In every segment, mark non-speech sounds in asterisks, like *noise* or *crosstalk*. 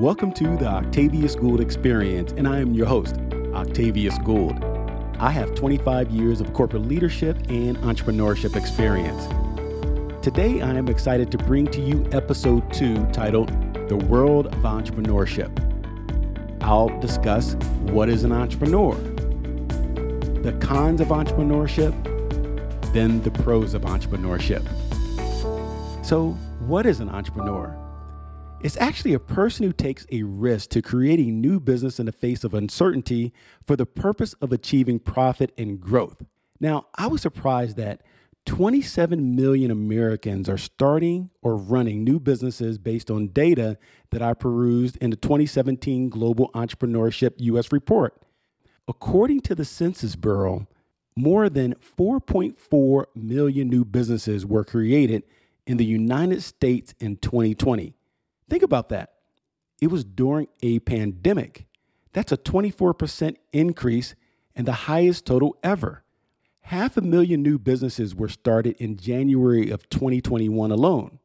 Welcome to the Octavius Gould Experience, and I am your host, Octavius Gould. I have 25 years of corporate leadership and entrepreneurship experience. Today, I am excited to bring to you episode two titled The World of Entrepreneurship. I'll discuss what is an entrepreneur, the cons of entrepreneurship, then the pros of entrepreneurship. So, what is an entrepreneur? It's actually a person who takes a risk to create a new business in the face of uncertainty for the purpose of achieving profit and growth. Now, I was surprised that 27 million Americans are starting or running new businesses based on data that I perused in the 2017 Global Entrepreneurship US report. According to the Census Bureau, more than 4.4 million new businesses were created in the United States in 2020. Think about that. It was during a pandemic. That's a 24% increase and the highest total ever. Half a million new businesses were started in January of 2021 alone.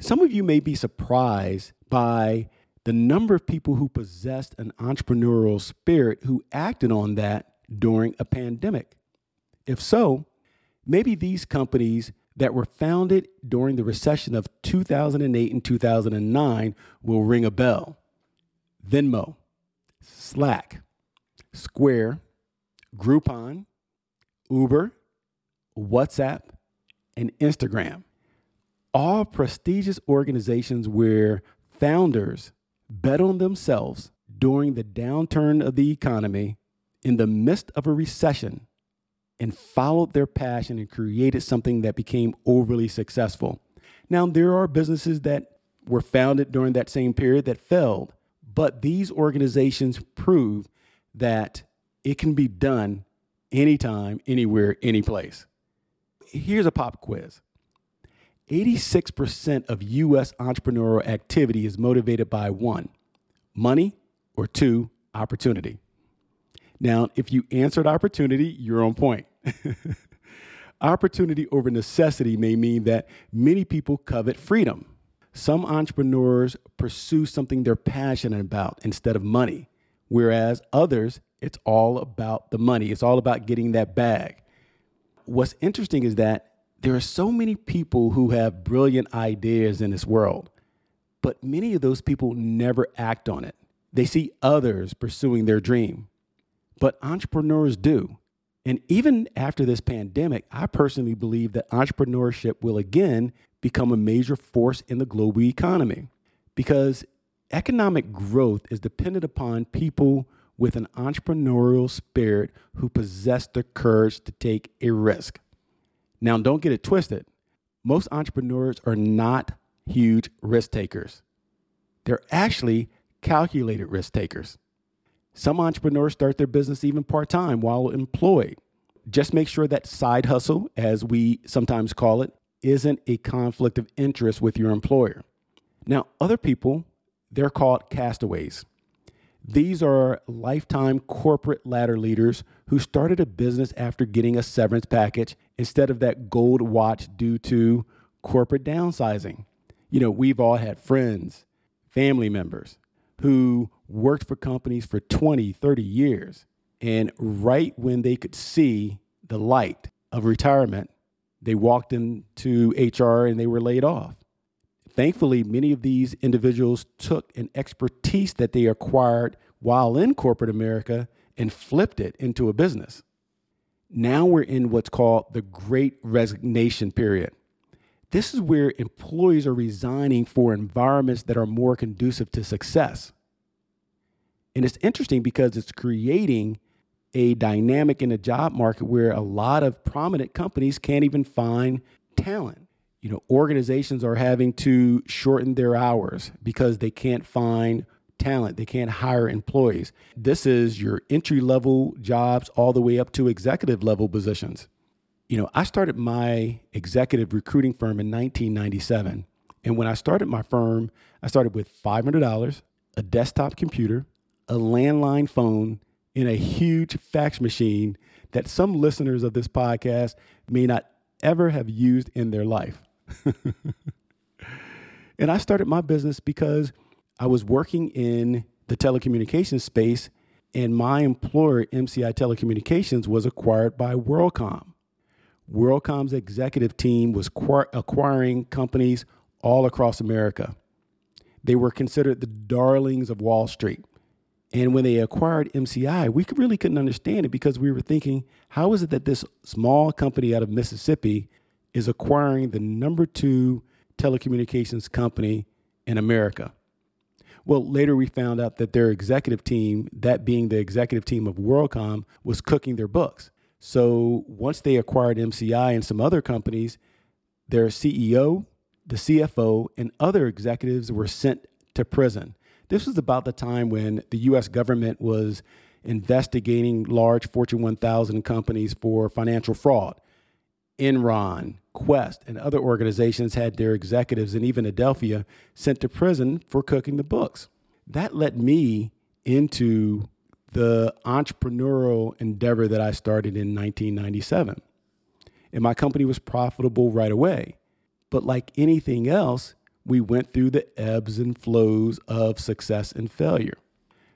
Some of you may be surprised by the number of people who possessed an entrepreneurial spirit who acted on that during a pandemic. If so, maybe these companies that were founded during the recession of 2008 and 2009 will ring a bell. Venmo, Slack, Square, Groupon, Uber, WhatsApp, and Instagram. All prestigious organizations where founders bet on themselves during the downturn of the economy in the midst of a recession and followed their passion and created something that became overly successful. Now, there are businesses that were founded during that same period that failed, but these organizations prove that it can be done anytime, anywhere, anyplace. Here's a pop quiz 86% of US entrepreneurial activity is motivated by one, money, or two, opportunity. Now, if you answered opportunity, you're on point. *laughs* Opportunity over necessity may mean that many people covet freedom. Some entrepreneurs pursue something they're passionate about instead of money, whereas others, it's all about the money. It's all about getting that bag. What's interesting is that there are so many people who have brilliant ideas in this world, but many of those people never act on it. They see others pursuing their dream, but entrepreneurs do. And even after this pandemic, I personally believe that entrepreneurship will again become a major force in the global economy because economic growth is dependent upon people with an entrepreneurial spirit who possess the courage to take a risk. Now, don't get it twisted. Most entrepreneurs are not huge risk takers, they're actually calculated risk takers. Some entrepreneurs start their business even part time while employed. Just make sure that side hustle, as we sometimes call it, isn't a conflict of interest with your employer. Now, other people, they're called castaways. These are lifetime corporate ladder leaders who started a business after getting a severance package instead of that gold watch due to corporate downsizing. You know, we've all had friends, family members who worked for companies for 20, 30 years. And right when they could see the light of retirement, they walked into HR and they were laid off. Thankfully, many of these individuals took an expertise that they acquired while in corporate America and flipped it into a business. Now we're in what's called the great resignation period. This is where employees are resigning for environments that are more conducive to success. And it's interesting because it's creating a dynamic in the job market where a lot of prominent companies can't even find talent. You know, organizations are having to shorten their hours because they can't find talent. They can't hire employees. This is your entry level jobs all the way up to executive level positions. You know, I started my executive recruiting firm in 1997. And when I started my firm, I started with $500, a desktop computer, a landline phone, in a huge fax machine that some listeners of this podcast may not ever have used in their life. *laughs* and I started my business because I was working in the telecommunications space, and my employer, MCI Telecommunications, was acquired by WorldCom. WorldCom's executive team was acquiring companies all across America. They were considered the darlings of Wall Street. And when they acquired MCI, we really couldn't understand it because we were thinking, how is it that this small company out of Mississippi is acquiring the number two telecommunications company in America? Well, later we found out that their executive team, that being the executive team of WorldCom, was cooking their books. So once they acquired MCI and some other companies, their CEO, the CFO, and other executives were sent to prison. This was about the time when the US government was investigating large Fortune 1000 companies for financial fraud. Enron, Qwest, and other organizations had their executives and even Adelphia sent to prison for cooking the books. That led me into the entrepreneurial endeavor that I started in 1997. And my company was profitable right away. But like anything else, we went through the ebbs and flows of success and failure.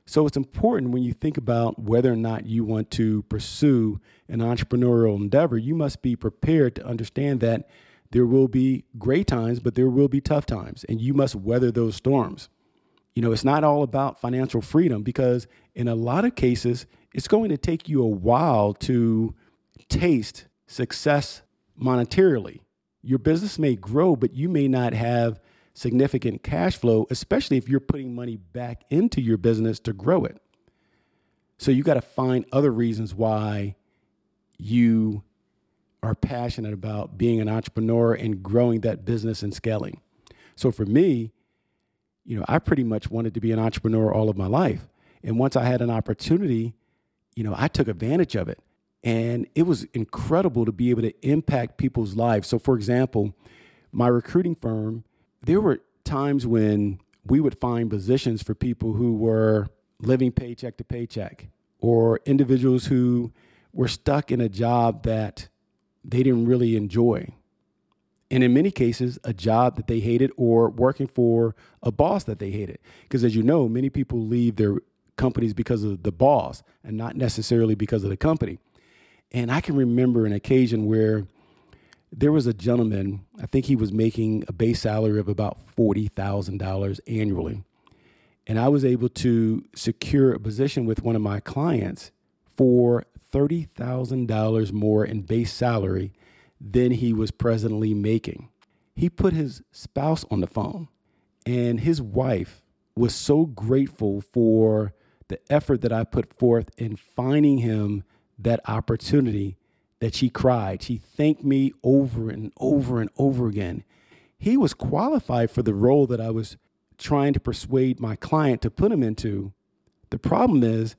So it's important when you think about whether or not you want to pursue an entrepreneurial endeavor, you must be prepared to understand that there will be great times, but there will be tough times, and you must weather those storms. You know, it's not all about financial freedom because in a lot of cases, it's going to take you a while to taste success monetarily. Your business may grow, but you may not have significant cash flow, especially if you're putting money back into your business to grow it. So you got to find other reasons why you are passionate about being an entrepreneur and growing that business and scaling. So for me, you know, I pretty much wanted to be an entrepreneur all of my life. And once I had an opportunity, you know, I took advantage of it. And it was incredible to be able to impact people's lives. So, for example, my recruiting firm, there were times when we would find positions for people who were living paycheck to paycheck or individuals who were stuck in a job that they didn't really enjoy and in many cases, a job that they hated or working for a boss that they hated. Because as you know, many people leave their companies because of the boss and not necessarily because of the company. And I can remember an occasion where there was a gentleman, I think he was making a base salary of about $40,000 annually. And I was able to secure a position with one of my clients for $30,000 more in base salary than he was presently making. He put his spouse on the phone, and his wife was so grateful for the effort that I put forth in finding him that opportunity that she cried. She thanked me over and over and over again. He was qualified for the role that I was trying to persuade my client to put him into. The problem is,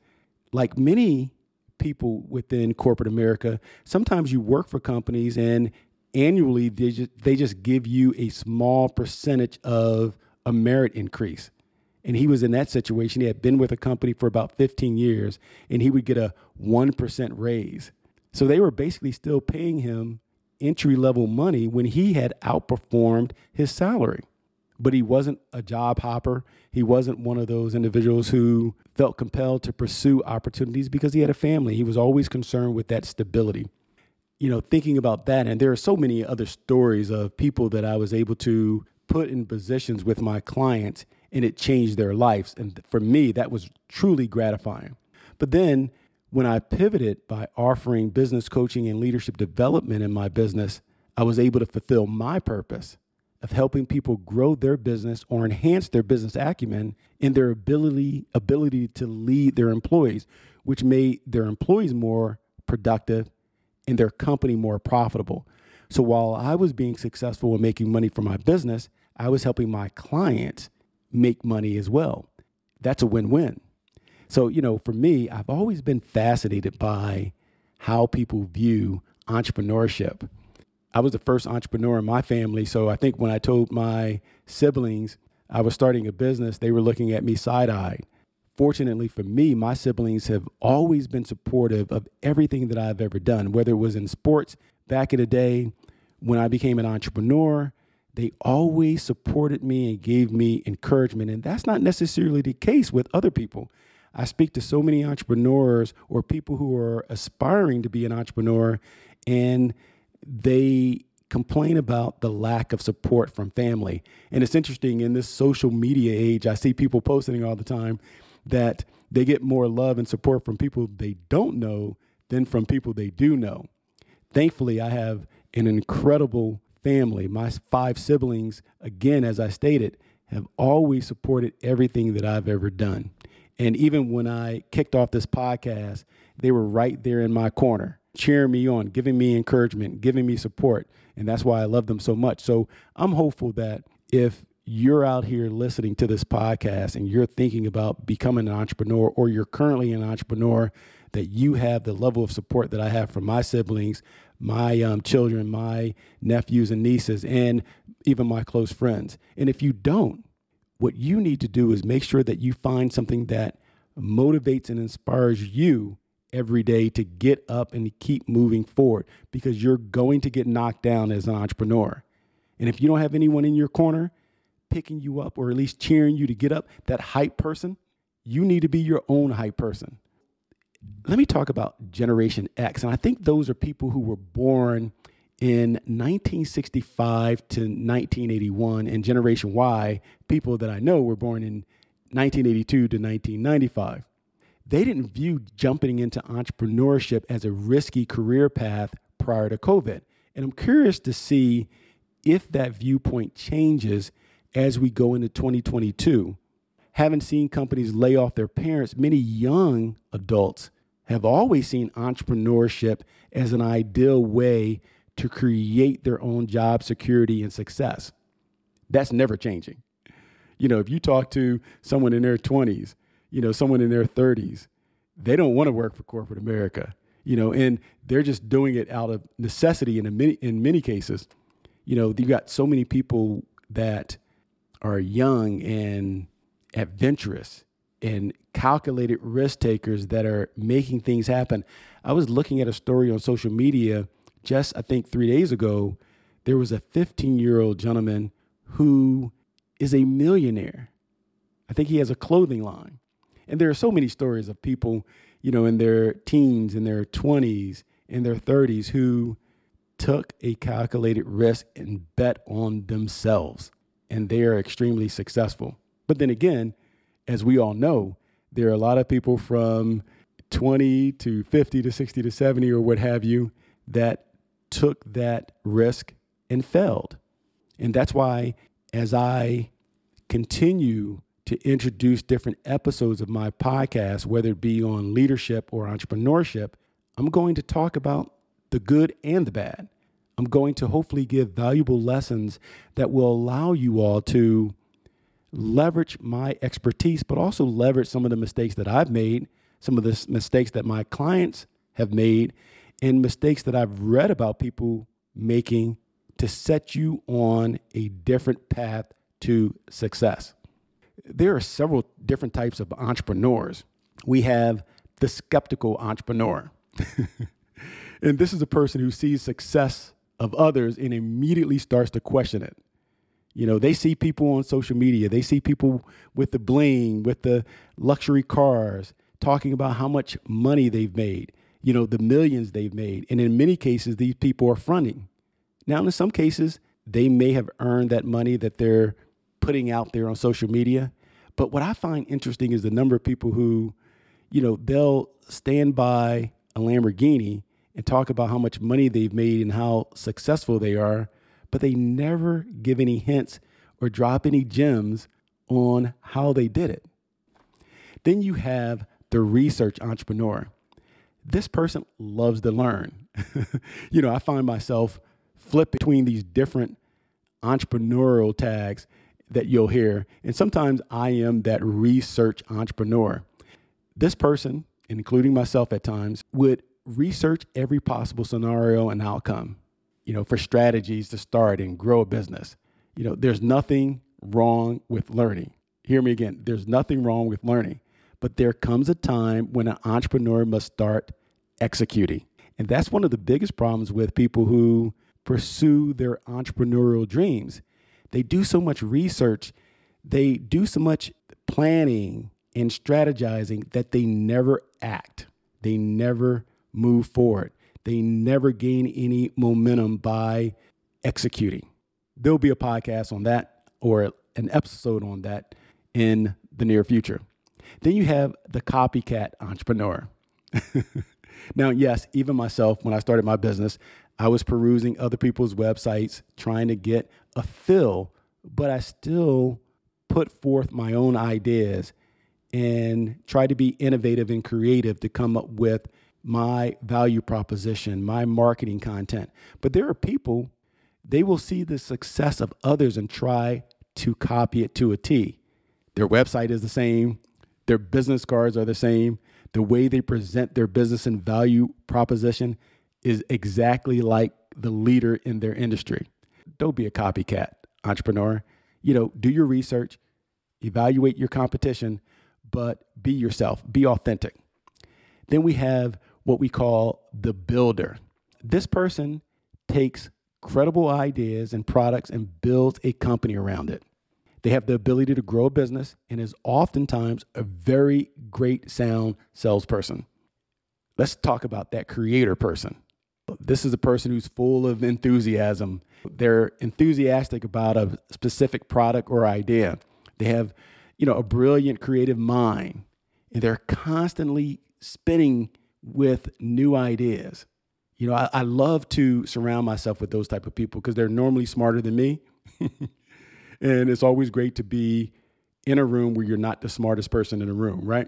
like many people within corporate America, sometimes you work for companies and annually they just, they just give you a small percentage of a merit increase. And he was in that situation. He had been with a company for about 15 years and he would get a 1% raise. So they were basically still paying him entry level money when he had outperformed his salary but he wasn't a job hopper. He wasn't one of those individuals who felt compelled to pursue opportunities because he had a family. He was always concerned with that stability. You know, thinking about that, and there are so many other stories of people that I was able to put in positions with my clients and it changed their lives. And for me, that was truly gratifying. But then when I pivoted by offering business coaching and leadership development in my business, I was able to fulfill my purpose of helping people grow their business or enhance their business acumen in their ability ability to lead their employees, which made their employees more productive and their company more profitable. So while I was being successful in making money for my business, I was helping my clients make money as well. That's a win-win. So, you know, for me, I've always been fascinated by how people view entrepreneurship I was the first entrepreneur in my family. So I think when I told my siblings I was starting a business, they were looking at me side eyed. Fortunately for me, my siblings have always been supportive of everything that I've ever done, whether it was in sports back in the day when I became an entrepreneur. they always supported me and gave me encouragement. And that's not necessarily the case with other people. I speak to so many entrepreneurs or people who are aspiring to be an entrepreneur, and they complain about the lack of support from family. And it's interesting in this social media age, I see people posting all the time that they get more love and support from people they don't know than from people they do know. Thankfully, I have an incredible family. My five siblings, again, as I stated, have always supported everything that I've ever done. And even when I kicked off this podcast, they were right there in my corner, cheering me on, giving me encouragement, giving me support. And that's why I love them so much. So I'm hopeful that if you're out here listening to this podcast and you're thinking about becoming an entrepreneur or you're currently an entrepreneur, that you have the level of support that I have from my siblings, my um, children, my nephews and nieces, and even my close friends. And if you don't, what you need to do is make sure that you find something that motivates and inspires you every day to get up and keep moving forward because you're going to get knocked down as an entrepreneur. And if you don't have anyone in your corner picking you up or at least cheering you to get up, that hype person, you need to be your own hype person let me talk about Generation X. And I think those are people who were born in 1965 to 1981, and Generation Y, people that I know were born in 1982 to 1995. They didn't view jumping into entrepreneurship as a risky career path prior to COVID. And I'm curious to see if that viewpoint changes as we go into 2022. Having seen companies lay off their parents, many young adults have always seen entrepreneurship as an ideal way to create their own job security and success. That's never changing. You know, if you talk to someone in their 20s, you know, someone in their 30s, they don't want to work for corporate America, you know, and they're just doing it out of necessity in, many, in many cases. You know, you got so many people that are young and adventurous and calculated risk takers that are making things happen. I was looking at a story on social media just, I think, three days ago. There was a 15 year old gentleman who is a millionaire. I think he has a clothing line. And there are so many stories of people, you know, in their teens, in their 20s, in their 30s who took a calculated risk and bet on themselves. And they are extremely successful. But then again, as we all know, there are a lot of people from 20 to 50 to 60 to 70 or what have you that took that risk and failed. And that's why, as I continue to introduce different episodes of my podcast, whether it be on leadership or entrepreneurship, I'm going to talk about the good and the bad. I'm going to hopefully give valuable lessons that will allow you all to leverage my expertise, but also leverage some of the mistakes that I've made, some of the mistakes that my clients have made, and mistakes that I've read about people making to set you on a different path to success. There are several different types of entrepreneurs. We have the skeptical entrepreneur. *laughs* and this is a person who sees success of others and immediately starts to question it. You know, they see people on social media, they see people with the bling, with the luxury cars, talking about how much money they've made, you know, the millions they've made. And in many cases, these people are fronting. Now, in some cases, they may have earned that money that they're putting out there on social media. But what I find interesting is the number of people who, you know, they'll stand by a Lamborghini and talk about how much money they've made and how successful they are but they never give any hints or drop any gems on how they did it. Then you have the research entrepreneur. This person loves to learn. *laughs* you know, I find myself flip between these different entrepreneurial tags that you'll hear. And sometimes I am that research entrepreneur. This person, including myself at times, would research every possible scenario and outcome you know, for strategies to start and grow a business. You know, there's nothing wrong with learning. Hear me again. There's nothing wrong with learning, but there comes a time when an entrepreneur must start executing. And that's one of the biggest problems with people who pursue their entrepreneurial dreams They do so much research, they do so much planning and strategizing that they never act. They never move forward. They never gain any momentum by executing. There'll be a podcast on that or an episode on that in the near future. Then you have the copycat entrepreneur. *laughs* now, yes, even myself, when I started my business, I was perusing other people's websites, trying to get a fill, but I still put forth my own ideas and try to be innovative and creative to come up with my value proposition, my marketing content. But there are people, they will see the success of others and try to copy it to a T. Their website is the same, their business cards are the same, the way they present their business and value proposition is exactly like the leader in their industry. Don't be a copycat entrepreneur. You know, do your research, evaluate your competition, but be yourself, be authentic. Then we have what we call the builder. This person takes credible ideas and products and builds a company around it. They have the ability to grow a business and is oftentimes a very great sound salesperson. Let's talk about that creator person. This is a person who's full of enthusiasm. They're enthusiastic about a specific product or idea. They have, you know, a brilliant creative mind and they're constantly spinning with new ideas. You know, I, I love to surround myself with those type of people because they're normally smarter than me. *laughs* and it's always great to be in a room where you're not the smartest person in the room, right?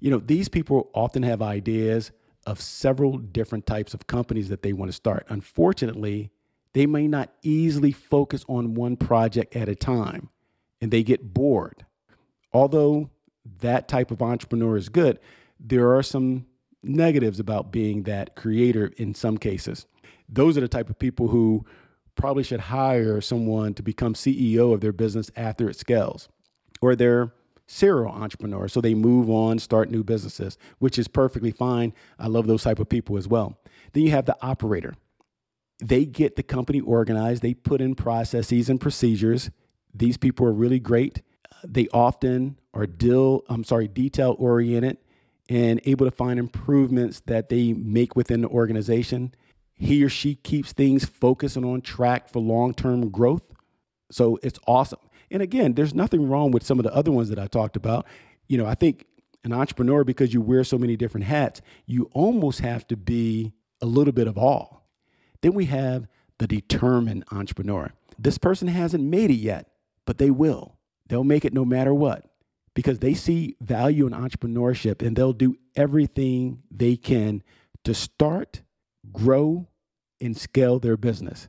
You know, these people often have ideas of several different types of companies that they want to start. Unfortunately, they may not easily focus on one project at a time and they get bored. Although that type of entrepreneur is good, there are some negatives about being that creator in some cases. Those are the type of people who probably should hire someone to become CEO of their business after it scales, or they're serial entrepreneurs. So they move on, start new businesses, which is perfectly fine. I love those type of people as well. Then you have the operator. They get the company organized, they put in processes and procedures. These people are really great. They often are deal, I'm sorry, detail oriented and able to find improvements that they make within the organization. He or she keeps things focused and on track for long-term growth. So it's awesome. And again, there's nothing wrong with some of the other ones that I talked about. You know, I think an entrepreneur, because you wear so many different hats, you almost have to be a little bit of all. Then we have the determined entrepreneur. This person hasn't made it yet, but they will. They'll make it no matter what because they see value in entrepreneurship and they'll do everything they can to start, grow, and scale their business.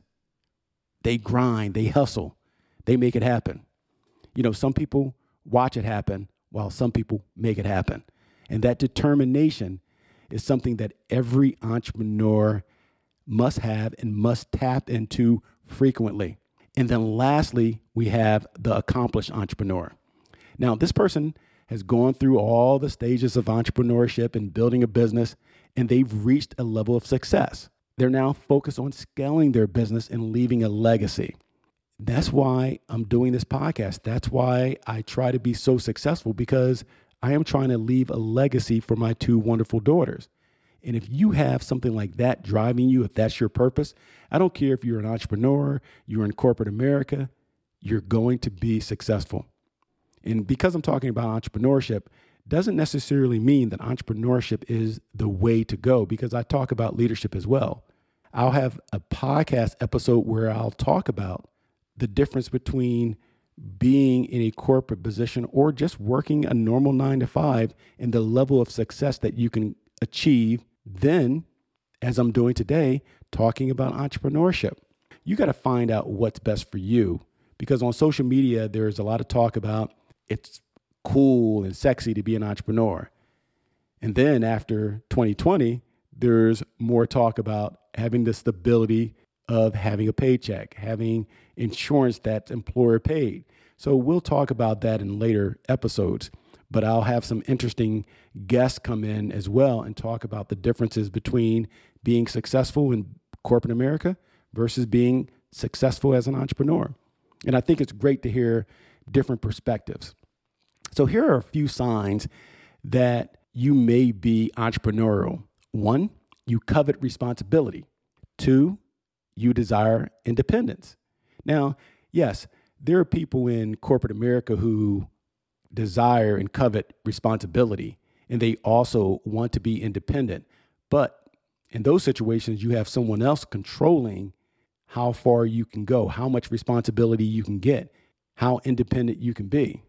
They grind, they hustle, they make it happen. You know, some people watch it happen while some people make it happen. And that determination is something that every entrepreneur must have and must tap into frequently. And then lastly, we have the accomplished entrepreneur. Now, this person has gone through all the stages of entrepreneurship and building a business, and they've reached a level of success. They're now focused on scaling their business and leaving a legacy. That's why I'm doing this podcast. That's why I try to be so successful because I am trying to leave a legacy for my two wonderful daughters. And if you have something like that driving you, if that's your purpose, I don't care if you're an entrepreneur, you're in corporate America, you're going to be successful. And because I'm talking about entrepreneurship, doesn't necessarily mean that entrepreneurship is the way to go because I talk about leadership as well. I'll have a podcast episode where I'll talk about the difference between being in a corporate position or just working a normal nine to five and the level of success that you can achieve. Then, as I'm doing today, talking about entrepreneurship. You got to find out what's best for you because on social media, there's a lot of talk about it's cool and sexy to be an entrepreneur. And then after 2020, there's more talk about having the stability of having a paycheck, having insurance that's employer paid. So we'll talk about that in later episodes, but I'll have some interesting guests come in as well and talk about the differences between being successful in corporate America versus being successful as an entrepreneur. And I think it's great to hear different perspectives. So here are a few signs that you may be entrepreneurial. One, you covet responsibility. Two, you desire independence. Now, yes, there are people in corporate America who desire and covet responsibility, and they also want to be independent. But in those situations, you have someone else controlling how far you can go, how much responsibility you can get, how independent you can be.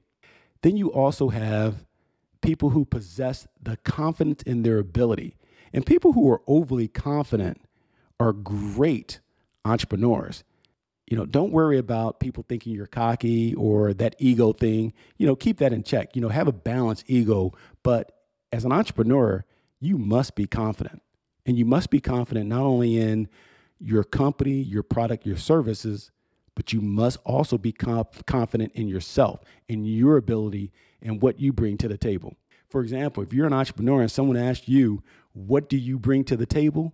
Then you also have people who possess the confidence in their ability. And people who are overly confident are great entrepreneurs. You know, don't worry about people thinking you're cocky or that ego thing. You know, keep that in check. You know, have a balanced ego. But as an entrepreneur, you must be confident. And you must be confident not only in your company, your product, your services, but you must also be comp- confident in yourself, in your ability, and what you bring to the table. For example, if you're an entrepreneur and someone asks you, What do you bring to the table?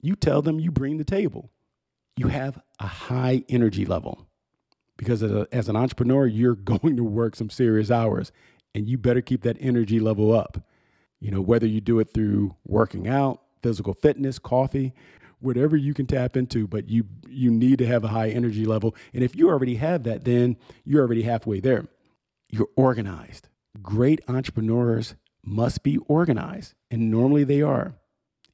you tell them you bring the table. You have a high energy level because as, an entrepreneur, you're *laughs* going to work some serious hours and you better keep that energy level up. You know, whether you do it through working out, physical fitness, coffee, whatever you can tap into, but you you need to have a high energy level. And if you already have that, then you're already halfway there. You're organized. Great entrepreneurs must be organized, and normally they are.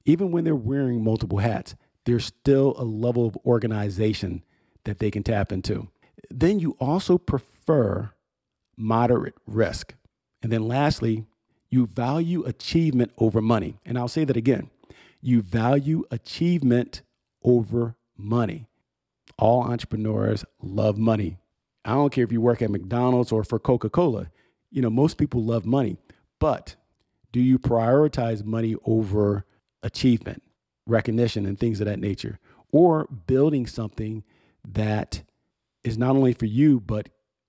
Even when they're wearing multiple hats, there's still a level of organization that they can tap into. Then you also prefer moderate risk. And then lastly, you value achievement over money. And I'll say that again you value achievement over money. All entrepreneurs love money. I don't care if you work at McDonald's or for Coca Cola. You know, most people love money. But do you prioritize money over achievement, recognition, and things of that nature? Or building something that is not only for you, but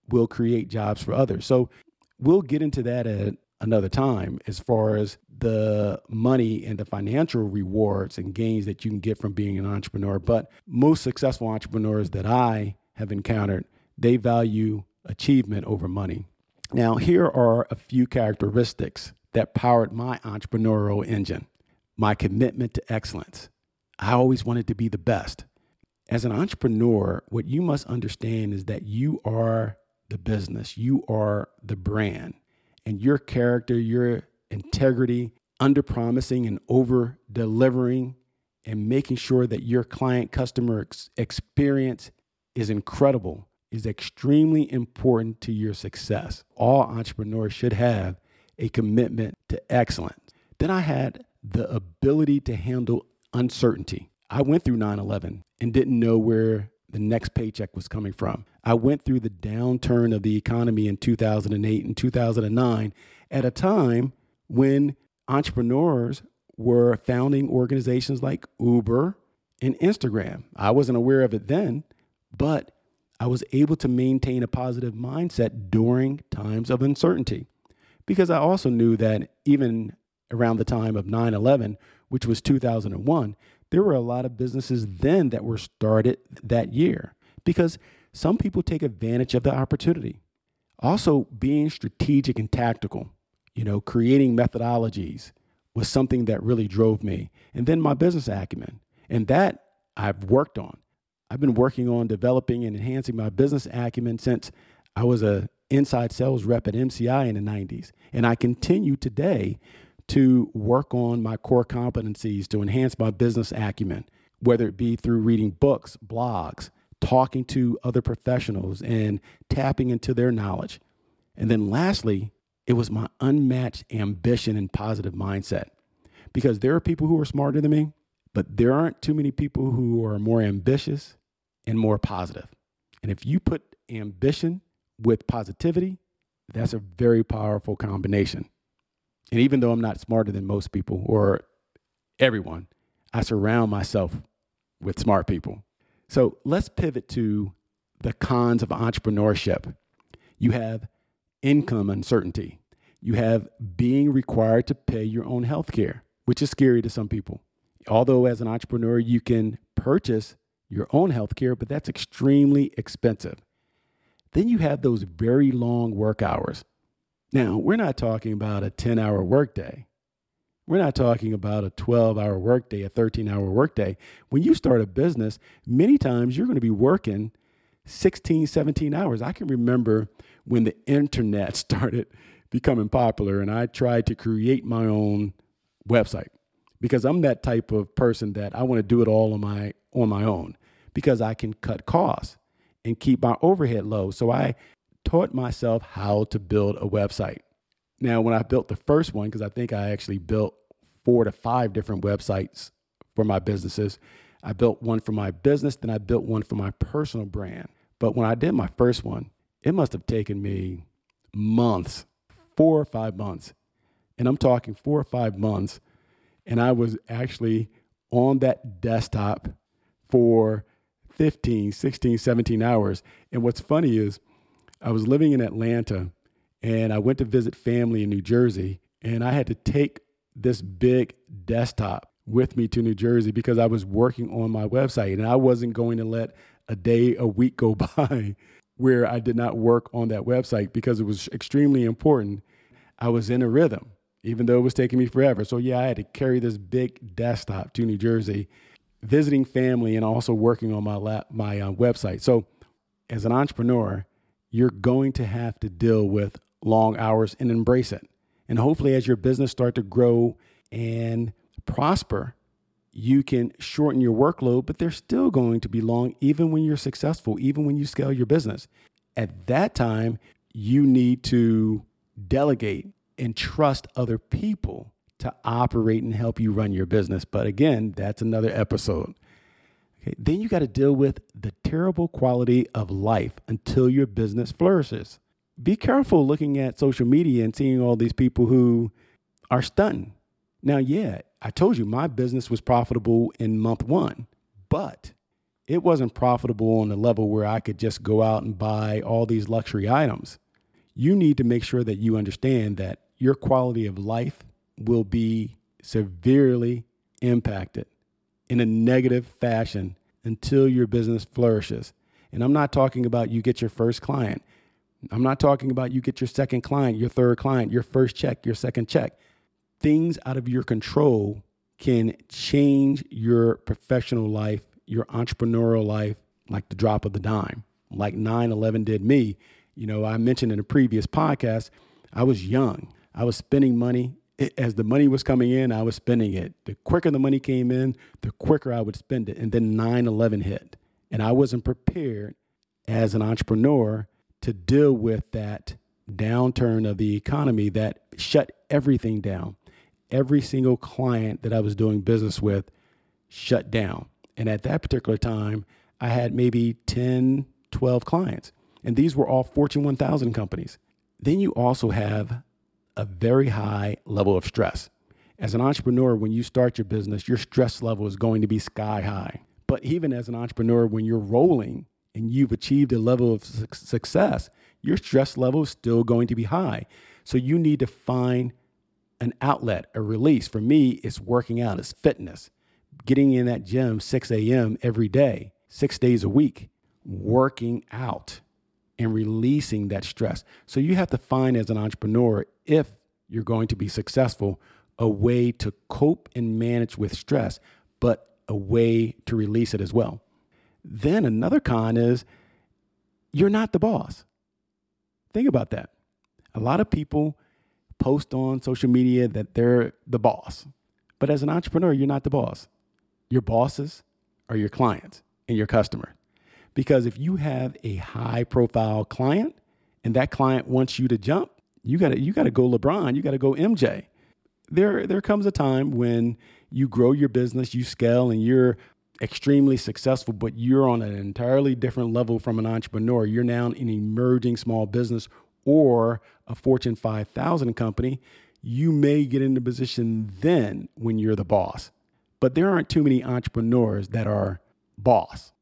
will create jobs for others. So we'll get into that at another time as far as the money and the financial rewards and gains that you can get from being an entrepreneur. But most successful entrepreneurs that I have encountered, they value achievement over money. Now, here are a few characteristics that powered my entrepreneurial engine my commitment to excellence. I always wanted to be the best. As an entrepreneur, what you must understand is that you are the business, you are the brand and your character, your integrity, under promising and over delivering, and making sure that your client customer ex- experience is incredible is extremely important to your success. All entrepreneurs should have a commitment to excellence. Then I had the ability to handle uncertainty. I went through 9 11 and didn't know where the next paycheck was coming from. I went through the downturn of the economy in 2008 and 2009 at a time when entrepreneurs were founding organizations like Uber and Instagram. I wasn't aware of it then, but I was able to maintain a positive mindset during times of uncertainty because I also knew that even around the time of 9 11, which was 2001, there were a lot of businesses then that were started that year because some people take advantage of the opportunity. Also, being strategic and tactical, you know, creating methodologies was something that really drove me. And then my business acumen. And that I've worked on. I've been working on developing and enhancing my business acumen since I was a inside sales rep at MCI in the 90s. And I continue today to work on my core competencies to enhance my business acumen, whether it be through reading books, blogs, talking to other professionals, and tapping into their knowledge. And then lastly, it was my unmatched ambition and positive mindset. Because there are people who are smarter than me, but there aren't too many people who are more ambitious and more positive. And if you put ambition with positivity, that's a very powerful combination. And even though I'm not smarter than most people or everyone, I surround myself with smart people. So let's pivot to the cons of entrepreneurship. You have income uncertainty. You have being required to pay your own health care, which is scary to some people. Although, as an entrepreneur, you can purchase your own health care, but that's extremely expensive. Then you have those very long work hours. Now, we're not talking about a 10 hour workday. We're not talking about a 12 hour workday, a 13 hour workday. When you start a business, many times you're going to be working 16, 17 hours. I can remember when the internet *laughs* started becoming popular and I tried to create my own website because I'm that type of person that I want to do it all on my on my own because I can cut costs and keep my overhead low. So I taught myself how to build a website. Now, when I built the first one, because I think I actually built four to five different websites for my businesses, I built one for my business, then I built one for my personal brand. But when I did my first one, it must have taken me months, four or five months. And I'm talking four or five months. And I was actually on that desktop for 15, 16, 17 hours. And what's funny is I was living in Atlanta and I went to visit family in New Jersey. And I had to take this big desktop with me to New Jersey because I was working on my website and I wasn't going to let a day, a week go *laughs* by where I did not work on that website because it was extremely important. I was in a rhythm, even though it was taking me forever. So, yeah, I had to carry this big desktop to New Jersey, visiting family and also working on my, lap, my uh, website. So, as an entrepreneur, you're going to have to deal with long hours and embrace it. And hopefully, as your business start to grow and prosper, you can shorten your workload, but they're still going to be long even when you're successful, even when you scale your business. At that time, you need to delegate and trust other people to operate and help you run your business. But again, that's another episode. Okay, then you got to deal with the terrible quality of life until your business flourishes. Be careful looking at social media and seeing all these people who are stunting. Now, yeah, I told you my business was profitable in month one, but it wasn't profitable on the level where I could just go out and buy all these luxury items. You need to make sure that you understand that your quality of life will be severely impacted in a negative fashion until your business flourishes. And I'm not talking about you get your first client. I'm not talking about you get your second client, your third client, your first check, your second check things out of your control can change your professional life, your entrepreneurial life, like the drop of the dime, like 9 11 did me. You know, I mentioned in a previous podcast, I was young. I was spending money. As the money was coming in, I was spending it. The quicker the money came in, the quicker I would spend it. And then 9 11 hit. And I wasn't prepared as an entrepreneur to deal with that downturn of the economy that shut everything down every single client that I was doing business with shut down. And at that particular time, I had maybe 10, 12 clients. And these were all Fortune 1000 companies. Then you also have a very high level of stress. As an entrepreneur, when you start your business, your stress level is going to be sky high. But even as an entrepreneur, when you're rolling and you've achieved a level of su- success, your stress level is still going to be high. So you need to find an outlet, a release. For me, it's working out, it's fitness, getting in that gym 6 a.m. every day, six days a week, working out and releasing that stress. So you have to find as an entrepreneur, if you're going to be successful, a way to cope and manage with stress, but a way to release it as well. Then another con is you're not the boss. Think about that. A lot of people post on social media that they're the boss. But as an entrepreneur, you're not the boss. Your bosses are your clients and your customer. Because if you have a high profile client and that client wants you to jump, you gotta you gotta go LeBron, you gotta go MJ. There there comes a time when you grow your business, you scale, and you're extremely successful, but you're on an entirely different level from an entrepreneur. You're now an emerging small business or a Fortune 5000 company, you may get in the position then when you're the boss. But there aren't too many entrepreneurs that are boss.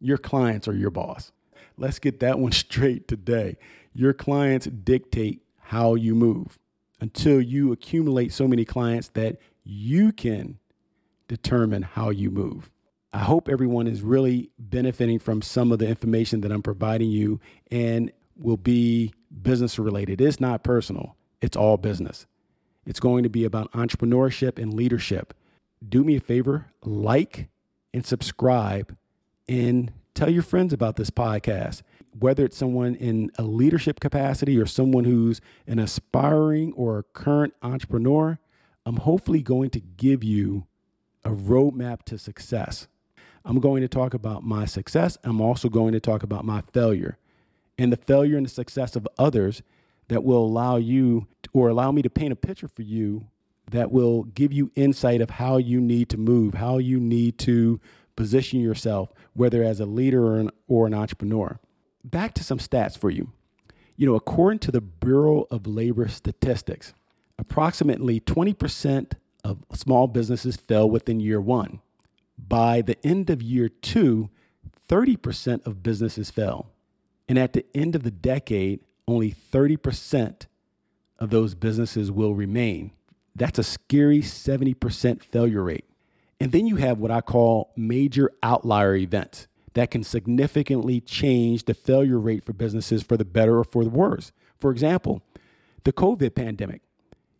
Your clients are your boss. Let's get that one *laughs* straight today. Your clients dictate how you move until you accumulate so many clients that you can determine how you move. I hope everyone is really benefiting from some of the information that I'm providing you. And will be business related. It's not personal, it's all business. It's going to be about entrepreneurship and leadership. Do me a favor, like and subscribe and tell your friends about this podcast. Whether it's someone in a leadership capacity or someone who's an aspiring or a current entrepreneur, I'm hopefully going to give you a roadmap to success. I'm going to talk about my success. I'm also going to talk about my failure and the failure and the success of others that will allow you or allow me to paint a picture for you that will give you insight of how you need to move, how you need to position yourself, whether as a leader or an, or an entrepreneur. Back to some stats for you. You know, according to the Bureau of Labor Statistics, approximately 20% of small businesses fell within year one. By the end of year two, 30% of businesses fell. And at the end of the decade, only 30% of those businesses will remain. That's a scary 70% failure rate. And then you have what I call major outlier events that can significantly change the failure rate for businesses for the better or for the worse. For example, the COVID pandemic.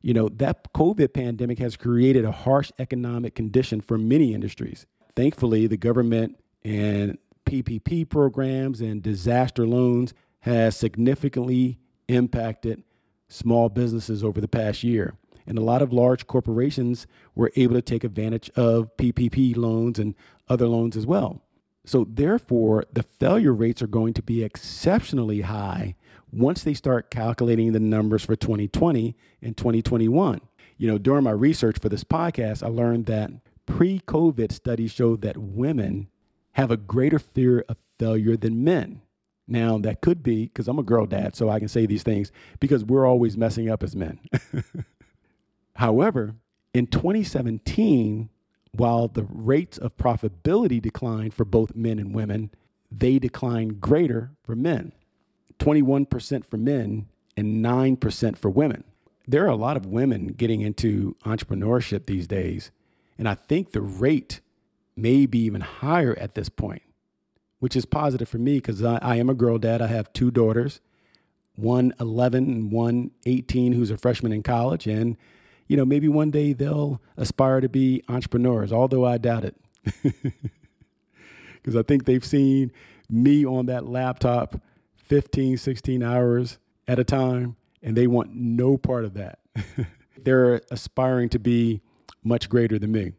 You know, that COVID pandemic has created a harsh economic condition for many industries. Thankfully, the government and PPP programs and disaster loans has significantly impacted small businesses over the past year. And a lot of large corporations were able to take advantage of PPP loans and other loans as well. So, therefore, the failure rates are going to be exceptionally high once they start calculating the numbers for 2020 and 2021. You know, during my research for this podcast, I learned that pre COVID studies showed that women have a greater fear of failure than men. Now, that could be because I'm a girl dad, so I can say these things because we're always messing up as men. *laughs* However, in 2017, while the rates of profitability declined for both men and women, they declined greater for men 21% for men and 9% for women. There are a lot of women getting into entrepreneurship these days, and I think the rate may be even higher at this point, which is positive for me because I, I, am a girl dad. I have two daughters, one 11 and one 18 who's a freshman in college. And, you know, maybe one day they'll aspire to be entrepreneurs, although I doubt it. *laughs* Because I think they've seen me on that laptop 15, 16 hours at a time, and they want no part of that. *laughs* They're aspiring to be much greater than me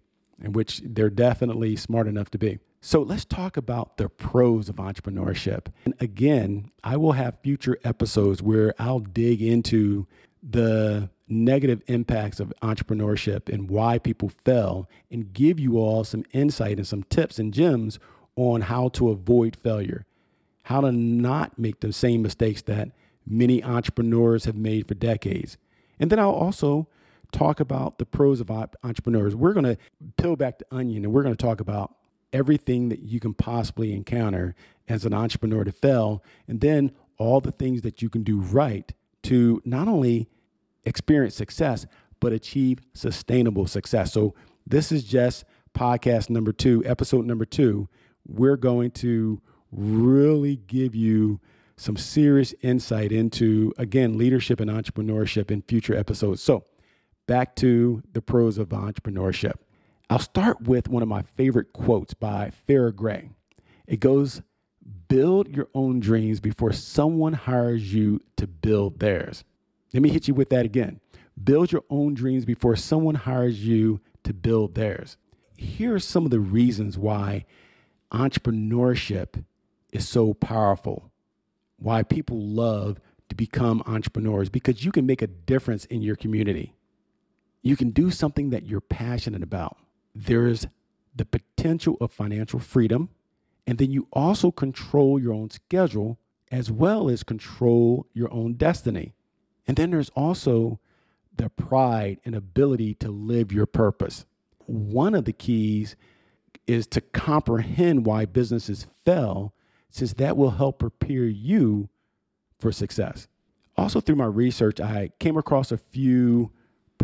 in which they're definitely smart enough to be. So let's talk about the pros of entrepreneurship. And again, I will have future episodes where I'll dig into the negative impacts of entrepreneurship and why people fail and give you all some insight and some tips and gems on how to avoid failure, how to not make the same mistakes that many entrepreneurs have made for decades. And then I'll also talk about the pros of entrepreneurs. We're going to peel back the onion and we're going to talk about everything that you can possibly encounter as an entrepreneur to fail, and then all the things that you can do right to not only experience success, but achieve sustainable success. So, this is just podcast number two, episode number two. We're going to really give you some serious insight into, again, leadership and entrepreneurship in future episodes. So, back to the pros of entrepreneurship. I'll start with one of my favorite quotes by Farrah Gray. It goes, Build your own dreams before someone hires you to build theirs. Let me hit you with that again. Build your own dreams before someone hires you to build theirs. Here are some of the reasons why entrepreneurship is so powerful, why people love to become entrepreneurs, because you can make a difference in your community. You can do something that you're passionate about. There's the potential of financial freedom. And then you also control your own schedule as well as control your own destiny. And then there's also the pride and ability to live your purpose. One of the keys is to comprehend why businesses fail, since that will help prepare you for success. Also, through my research, I came across a few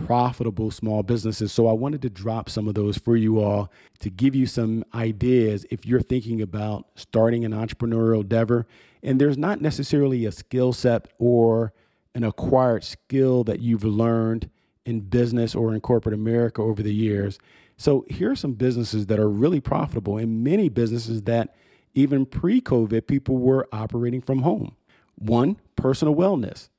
profitable small businesses. So I wanted to drop some of those for you all to give you some ideas if you're thinking about starting an entrepreneurial endeavor. And there's not necessarily a skill set or an acquired skill that you've learned in business or in corporate America over the years. So here are some businesses that are really profitable and many businesses that even pre COVID, people were operating from home. One, personal wellness.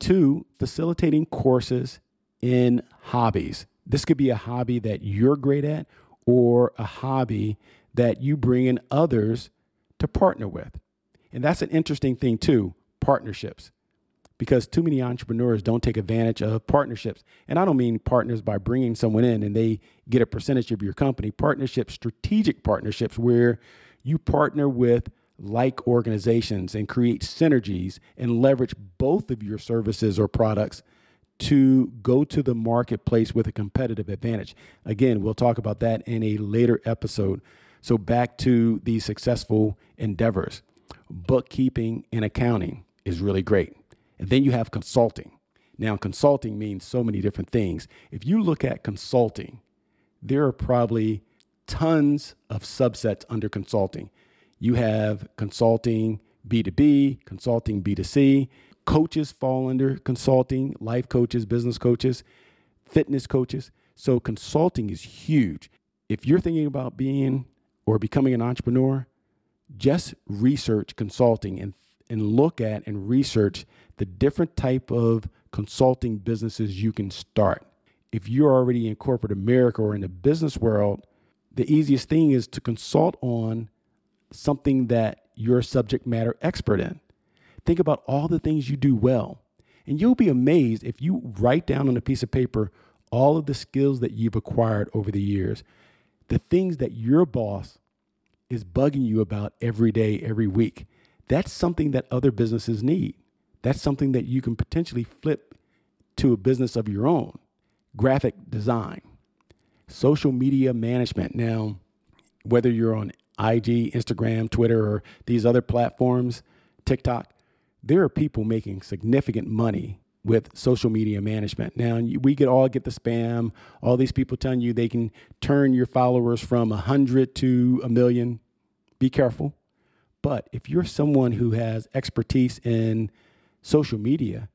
Two, facilitating courses in hobbies. This could be a hobby that you're great at or a hobby that you bring in others to partner with. And that's an interesting thing, too partnerships because too many entrepreneurs don't take advantage of partnerships. And I don't mean partners by bringing someone in and they get a percentage of your company. Partnerships, strategic partnerships, where you partner with like organizations and create synergies and leverage both of your services or products to go to the marketplace with a competitive advantage. Again, we'll talk about that in a later episode. So, back to the successful endeavors. Bookkeeping and accounting is really great. And then you have consulting. Now, consulting means so many different things. If you look at consulting, there are probably tons of subsets under consulting. You have consulting B2B, consulting B2C. Coaches fall under consulting, life coaches, business coaches, fitness coaches. So, consulting is huge. If you're thinking about being or becoming an entrepreneur, just research consulting and, and look at and research the different type of consulting businesses you can start. If you're already in corporate America or in the business world, the easiest thing is to consult on something that you're a subject matter expert in. Think about all the things you do well. And you'll be amazed if you write down on a piece of paper all of the skills that you've acquired over the years, the things that your boss is bugging you about every day, every week. That's something that other businesses need. That's something that you can potentially flip to a business of your own. Graphic design, social media management. Now, whether you're on IG, Instagram, Twitter, or these other platforms, TikTok, there are people making significant money with social media management. Now, we could all get the spam, all these people telling you they can turn your followers from 100 to a million. Be careful. But if you're someone who has expertise in social media,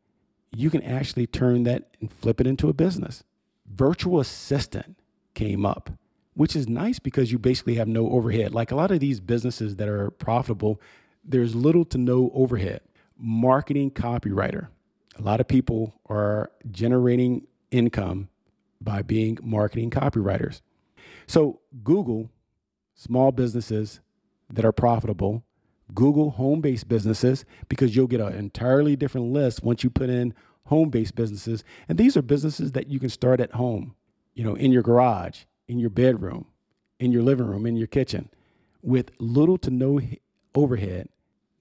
you can actually turn that and flip it into a business. Virtual assistant came up, which is nice because you basically have no overhead. Like a lot of these businesses that are profitable, there's little to no overhead. Marketing copywriter. A lot of people are generating income by being marketing copywriters. So, Google, small businesses that are profitable, Google home based businesses because you'll get an entirely different list once you put in home based businesses. And these are businesses that you can start at home, you know, in your garage, in your bedroom, in your living room, in your kitchen with little to no overhead,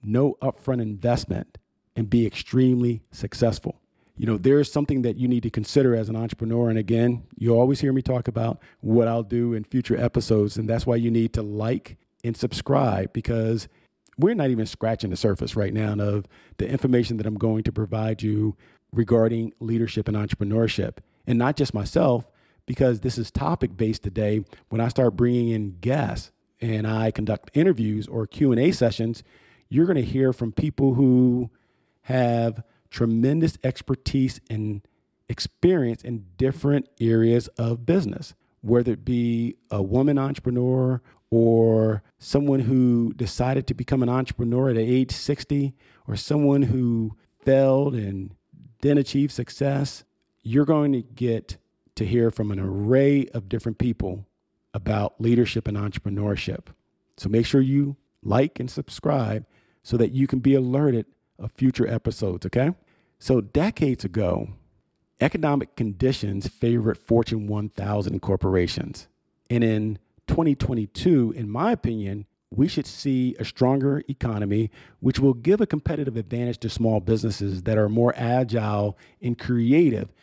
no upfront investment, and be extremely successful. You know, there's something that you need to consider as an entrepreneur. And again, you always hear me talk about what I'll do in future episodes. And that's why you need to like and subscribe because we're not even scratching the surface right now of the information that I'm going to provide you regarding leadership and entrepreneurship. And not just myself, because this is topic based today. When I start bringing in guests and I conduct interviews or Q&A sessions, you're going to hear from people who have tremendous expertise and experience in different areas of business, whether it be a woman entrepreneur or someone who decided to become an entrepreneur at age 60 or someone who failed and then achieved success, you're going to get to hear from an array of different people about leadership and entrepreneurship. So make sure you like and subscribe so that you can be alerted of future episodes, okay? So decades ago, economic conditions favored Fortune 1000 corporations. And in 2022, in my opinion, we should see a stronger economy, which will give a competitive advantage to small businesses that are more agile and creative,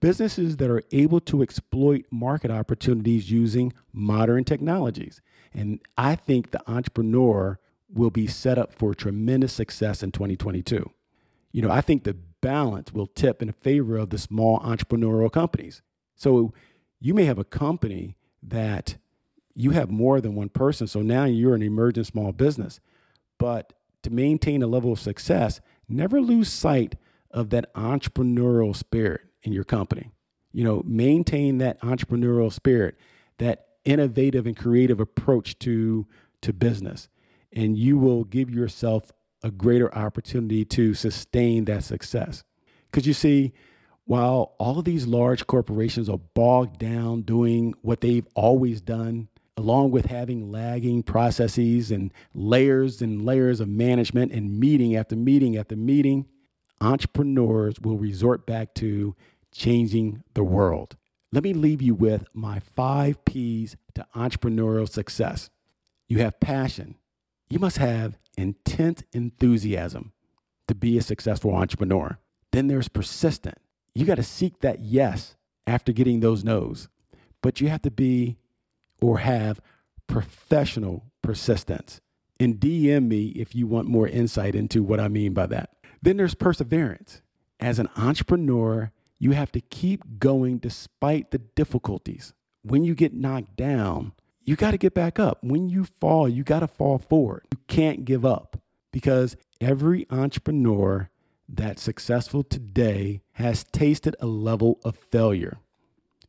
businesses that are able to exploit market opportunities using modern technologies. And I think the entrepreneur will be set up for tremendous success in 2022. You know, I think the balance will tip in favor of the small entrepreneurial companies. So you may have a company that you have more than one person. So now you're an emerging small business. But to maintain a level of success, never lose sight of that entrepreneurial spirit in your company. You know, maintain that entrepreneurial spirit, that innovative and creative approach to to business, and you will give yourself a greater opportunity to sustain that success. Because you see, while all of these large corporations are bogged down doing what they've always done, along with having lagging processes and layers and layers of management and meeting after meeting after meeting, entrepreneurs will resort back to changing the world. Let me leave you with my five P's to entrepreneurial success. You have passion. You must have intense enthusiasm to be a successful entrepreneur. Then there's persistent. You got to seek that yes after getting those no's, but you have to be or have professional persistence. And DM me if you want more insight into what I mean by that. Then there's perseverance. As an entrepreneur, you have to keep going despite the difficulties. When you get knocked down, you got to get back up. When you fall, you got to fall forward. You can't give up because every entrepreneur that's successful today has tasted a level of failure.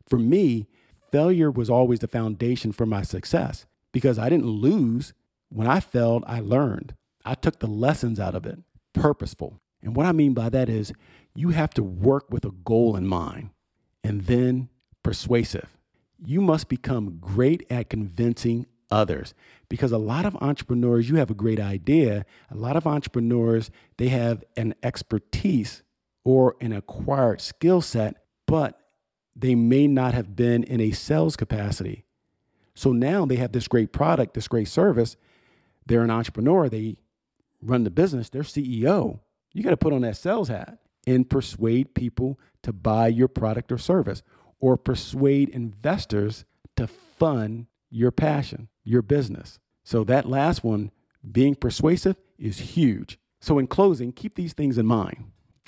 For me, failure was always the foundation for my success because I didn't lose. When I failed, I learned. I took the lessons out of it, purposeful. And what I mean by that is you have to work with a goal in mind and then persuasive. You must become great at convincing others because a lot of entrepreneurs you have a great idea a lot of entrepreneurs they have an expertise or an acquired skill set but they may not have been in a sales capacity so now they have this great product this great service they're an entrepreneur they run the business they're ceo you got to put on that sales hat and persuade people to buy your product or service or persuade investors to fund your passion, your business. So, that last one, being persuasive, is huge. So, in closing, keep these things in mind.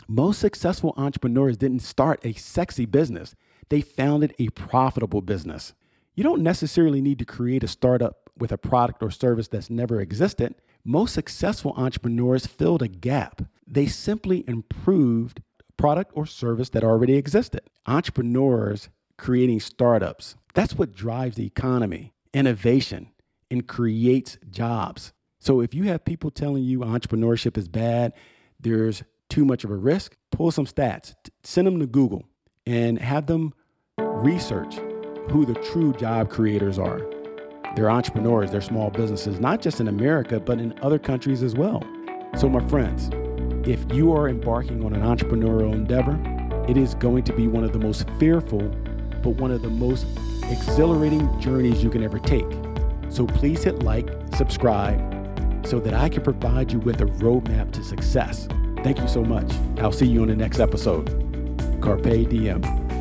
Most successful entrepreneurs didn't start a sexy business, they founded a profitable business. You don't necessarily need to create a startup with a product or service that's never existed. Most successful entrepreneurs filled a gap. They simply improved product or service that already existed. Entrepreneurs creating startups, that's what drives the economy, innovation, and creates jobs. So if you have people telling you entrepreneurship is bad, there's too much of a risk, pull some stats, send them to Google and have them research who the true job creators are. They're entrepreneurs, they're small businesses, not just in America, but in other countries as well. So, my friends, if you are embarking on an entrepreneurial endeavor, it is going to be one of the most fearful, but one of the most exhilarating journeys you can ever take. So please hit like, subscribe, so that I can provide you with a roadmap to success. Thank you so much. I'll see you on the next episode. Carpe Diem.